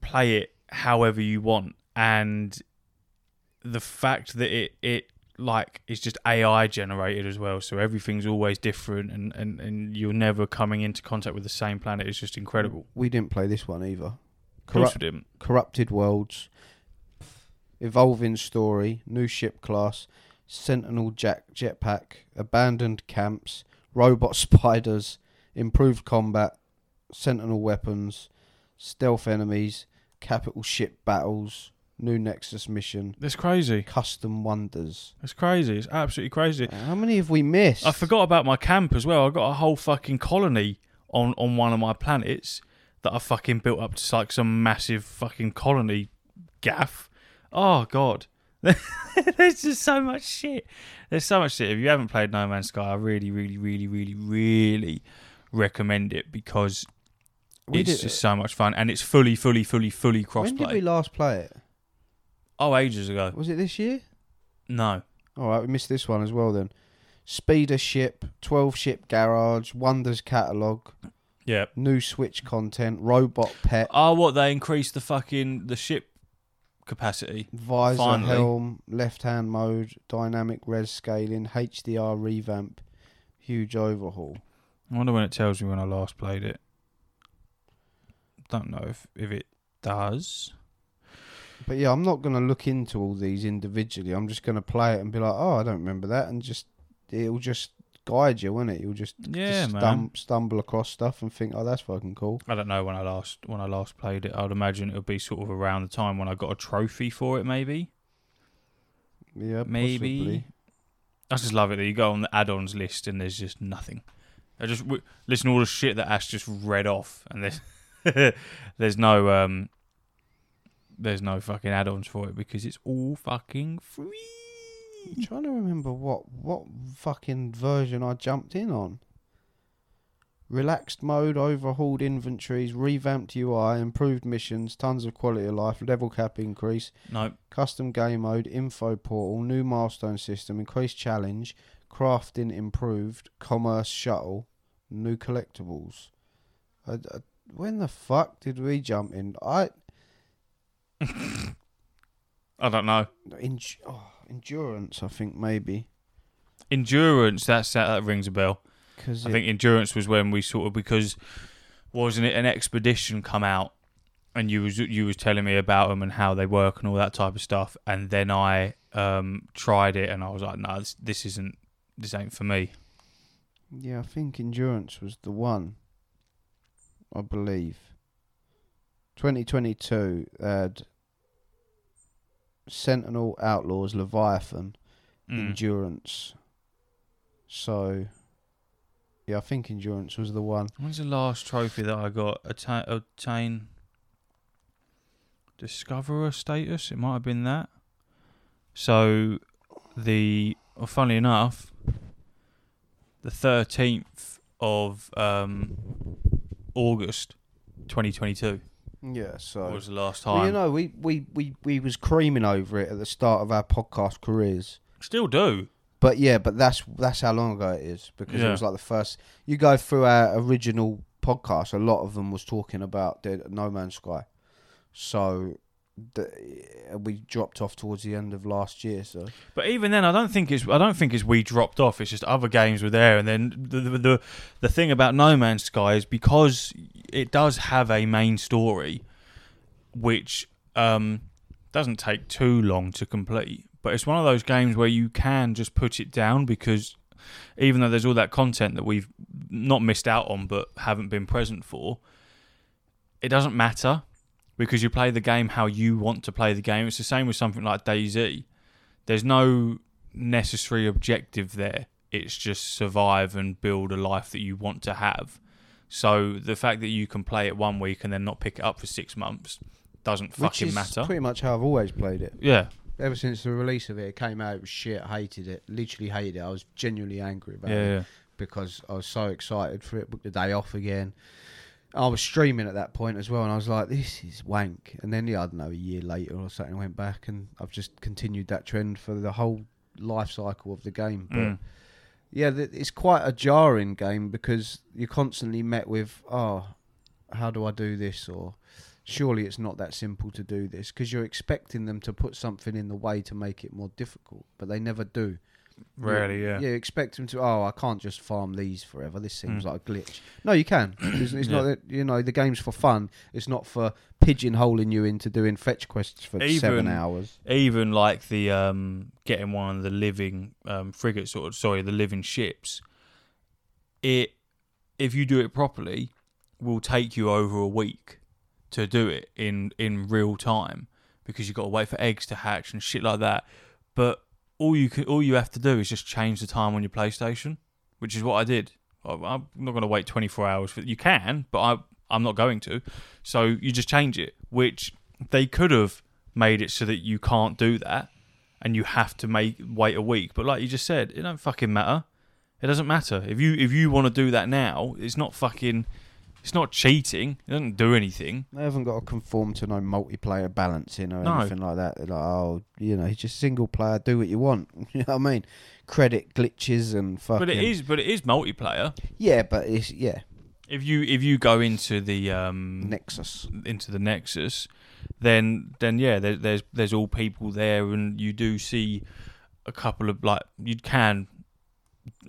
play it however you want, and the fact that it it like it's just AI generated as well. So everything's always different, and and and you're never coming into contact with the same planet. It's just incredible. We didn't play this one either. Corrupt, we didn't. corrupted worlds, evolving story, new ship class, Sentinel jack jetpack, abandoned camps, robot spiders, improved combat, Sentinel weapons, stealth enemies, capital ship battles, new Nexus mission, It's crazy. custom wonders. It's crazy. It's absolutely crazy. Uh, how many have we missed? I forgot about my camp as well. I got a whole fucking colony on on one of my planets that I fucking built up to like some massive fucking colony gaff. Oh god. There's just so much shit. There's so much shit. If you haven't played No Man's Sky, I really, really, really, really, really recommend it because We it's did- just so much fun and it's fully, fully, fully, fully When did we crossplay. last play it? Oh, ages ago. Was it this year? No. All right, we missed this one as well then. Speeder ship, 12 ship garage, Wonders catalogue, Yeah. new Switch content, robot pet, Oh, what they increased the fucking the ship capacity. visor finally. helm, left hand mode, dynamic res scaling, HDR revamp, huge overhaul. I wonder when it tells me when I last played it. Don't know if, if it does. But yeah, I'm not going to look into all these individually. I'm just going to play it and be like, oh, I don't remember that, and just it'll just guide you, won't it? You'll just, Yeah, just stum- stumble across stuff and think, oh, that's fucking cool. I don't know when I last when I last played it. I'd imagine it'll be sort of around the time when I got a trophy for it, maybe. Yeah, Maybe. possibly. I just love it that you go on the add-ons list and there's just nothing. I just w- listen to all the shit that Ash just read off, and there's there's no um there's no fucking add-ons for it because it's all fucking free. I'm trying to remember what what fucking version I jumped in on. Relaxed mode, overhauled inventories, revamped UI, improved missions, tons of quality of life, level cap increase, Nope. custom game mode, info portal, new milestone system, increased challenge, crafting improved, commerce shuttle, new collectibles. I, I- when the fuck did we jump in? I I don't know. in, oh, endurance, I think maybe Endurance. That's that, that rings a bell. because I think endurance was when we sort of because wasn't it an expedition come out and you was you was telling me about them and how they work and all that type of stuff and then I um tried it and I was like no this, this isn't this ain't for me. Yeah, I think endurance was the one. I believe. 2022 had Sentinel Outlaws Leviathan Mm. Endurance. So yeah, I think endurance was the one. When's the last trophy that I got? Attain, attain discoverer status. It might have been that. So the well, funnily enough, the thirteenth of um, August, twenty twenty two Yeah, so what was the last time. well, you know, we, we, we, we was creaming over it at the start of our podcast careers. Still do. But yeah, but that's that's how long ago it is because it was like the first. You go through our original podcast, a lot of them was talking about the No Man's Sky. So we dropped off towards the end of last year. So But even then, I don't think it's I don't think it's we dropped off. It's just other games were there, and then the the the, the thing about No Man's Sky is because it does have a main story, which um, doesn't take too long to complete. But it's one of those games where you can just put it down because even though there's all that content that we've not missed out on but haven't been present for, it doesn't matter because you play the game how you want to play the game. It's the same with something like DayZ. There's no necessary objective there. It's just survive and build a life that you want to have. So the fact that you can play it one week and then not pick it up for six months doesn't which fucking is matter. pretty much how I've always played it. yeah, Ever since the release of it, it came out. It was shit. Hated it. Literally hated it. I was genuinely angry about yeah, it yeah. because I was so excited for it. Booked the day off again. I was streaming at that point as well, and I was like, "This is wank." And then, yeah, I don't know, a year later or something, I went back, and I've just continued that trend for the whole life cycle of the game. But Mm. yeah, th- it's quite a jarring game because you're constantly met with, "Oh, how do I do this?" or "Surely it's not that simple to do this," because you're expecting them to put something in the way to make it more difficult, but they never do. Rarely, yeah. Yeah, you expect them to. Oh, I can't just farm these forever. This seems Mm. like a glitch. No, you can. It's, it's not. Yeah. that You know, the game's for fun. It's not for pigeonholing you into doing fetch quests for seven hours. Even like the um, getting one of the living um, frigates, or sorry, the living ships. It, if you do it properly, will take you over a week to do it in in real time because you've got to wait for eggs to hatch and shit like that. But all you can, all you have to do is just change the time on your PlayStation, which is what I did. I'm not going to wait 24 hours for. You can, but I I'm not going to. So you just change it, which they could have made it so that you can't do that, and you have to make wait a week. But like you just said, it don't fucking matter. It doesn't matter if you if you want to do that now. It's not fucking. It's not cheating. It doesn't do anything. They haven't got to conform to no multiplayer balancing or No. anything like that. They're like, oh, you know, it's just single player. Do what you want. You know what I mean? Credit glitches and fucking. But it is. But it is multiplayer. Yeah, but it's yeah. If you if you go into the um Nexus. into the Nexus, then then yeah, there, there's there's all people there, and you do see a couple of like you can,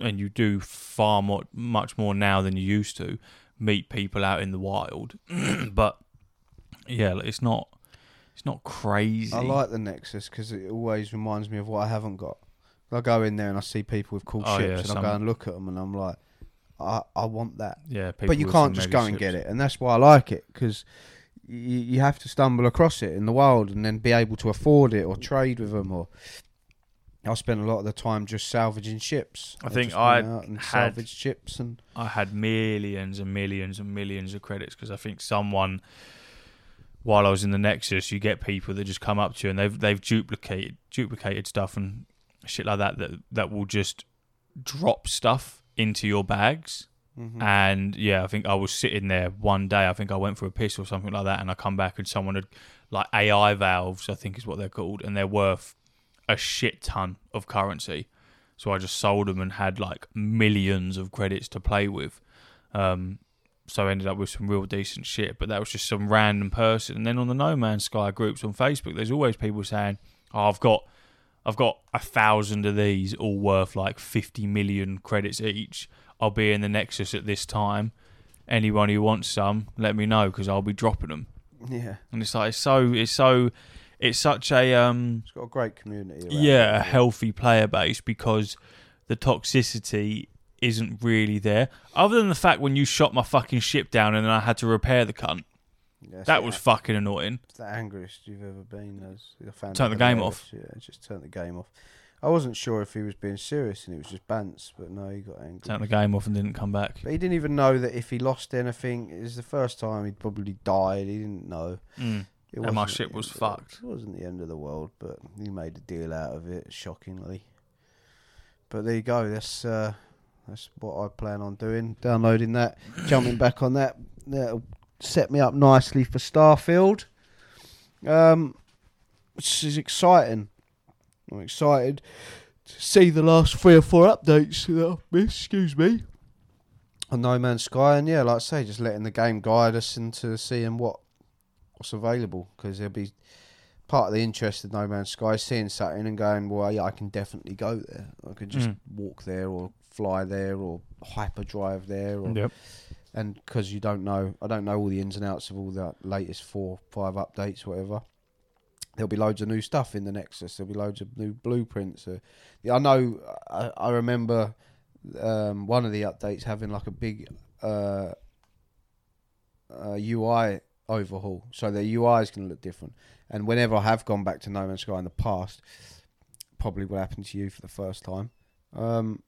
and you do far more much more now than you used to meet people out in the wild, but yeah, like, it's not it's not crazy. I like the Nexus because it always reminds me of what I haven't got. I go in there and I see people with cool Oh, ships, yeah, and I go and look at them, and I'm like, I I want that. yeah, people but you can't just go and get it, and that's why I like it because you, you have to stumble across it in the wild and then be able to afford it or trade with them. Or I spent a lot of the time just salvaging ships. I think I out and had- salvaged ships and I had millions and millions and millions of credits because I think someone, while I was in the Nexus, you get people that just come up to you and they've they've duplicated duplicated stuff and shit like that that that will just drop stuff into your bags. Mhm. And yeah, I think I was sitting there one day. I think I went for a piss or something like that, and I come back and someone had like AI valves, I think is what they're called, and they're worth a shit ton of currency. So I just sold them and had like millions of credits to play with. Um, so I ended up with some real decent shit. But that was just some random person. And then on the No Man's Sky groups on Facebook, there's always people saying, "Oh, I've got, I've got a thousand of these, all worth like 50 million credits each. I'll be in the Nexus at this time. Anyone who wants some, let me know because I'll be dropping them." yeah, And it's like it's so, it's so, it's such a um, it's got a great community. around yeah, a healthy player base because the toxicity isn't really there. Other than the fact when you shot my fucking ship down and then I had to repair the cunt, Yeah, that was ang- fucking annoying. it's the angriest you've ever been. As I Turn the game off. Yeah, just turn the game off. I wasn't sure if he was being serious and it was just bants, but no, he got angry. Turned the game off and didn't come back. But he didn't even know that if he lost anything, it was the first time he'd probably died. He didn't know. Mm. And my ship was the fucked. It wasn't the end of the world, but he made a deal out of it, shockingly. But there you go. That's uh, that's what I plan on doing. Downloading that, jumping back on that. That'll set me up nicely for Starfield. Um, which is exciting. I'm excited to see the last three or four updates that I've missed. Excuse me. On No Man's Sky, and yeah, like I say, just letting the game guide us into seeing what what's available because there'll be part of the interest of No Man's Sky seeing something and going, well, yeah, I can definitely go there. I could just Mm. walk there or fly there or hyperdrive there, or, Yep. and because you don't know, I don't know all the ins and outs of all the latest four, five updates, whatever. There'll be loads of new stuff in the Nexus. There'll be loads of new blueprints. Uh, I know. I, I remember um, one of the updates having like a big uh, uh, UI overhaul, so the UI is going to look different. And whenever I have gone back to No Man's Sky in the past, probably will happen to you for the first time. Um,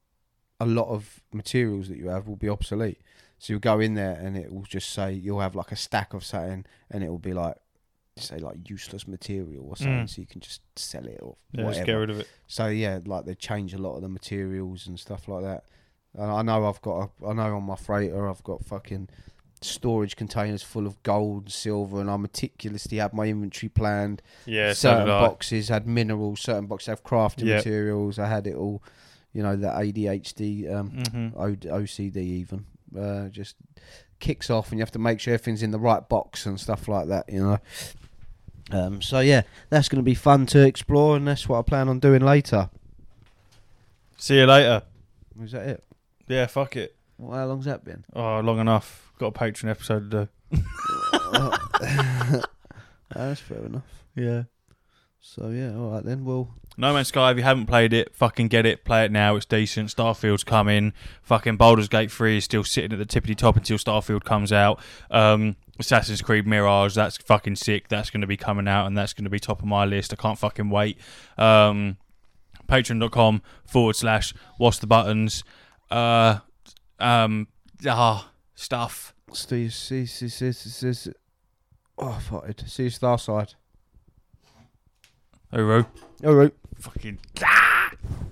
a lot of materials that you have will be obsolete. So you'll go in there and it will just say you'll have like a stack of something, and it will be like say like useless material or something, Mm. so you can just sell it or Yeah, whatever. get rid of it. So yeah, like they change a lot of the materials and stuff like that. And I know I've got, a, I know on my freighter I've got fucking storage containers full of gold, and silver, and I meticulously had my inventory planned. Yeah, certain I. boxes had minerals, certain boxes have crafting Yep. materials. I had it all, you know, the ADHD, um, Mhm. O- OCD even uh, just kicks off, and you have to make sure everything's in the right box and stuff like that. You know. Um, so yeah, that's going to be fun to explore, and that's what I plan on doing later. See you later. Was that it? Yeah, fuck it. Well, how long's that been? Oh, long enough. Got a Patreon episode to do. That's fair enough. Yeah. So yeah, all right then. Well, No Man's Sky, if you haven't played it, fucking get it. Play it now. It's decent. Starfield's coming. Fucking Baldur's Gate 3 is still sitting at the tippity top until Starfield comes out. Um, Assassin's Creed Mirage, that's fucking sick. That's going to be coming out and that's going to be top of my list. I can't fucking wait. Um, Patreon.com forward slash what's the buttons. Uh, um, ah, stuff. Steve, see, see, see, see, see, oh, I farted. See you star side. Uru. All right. Fucking. Ah!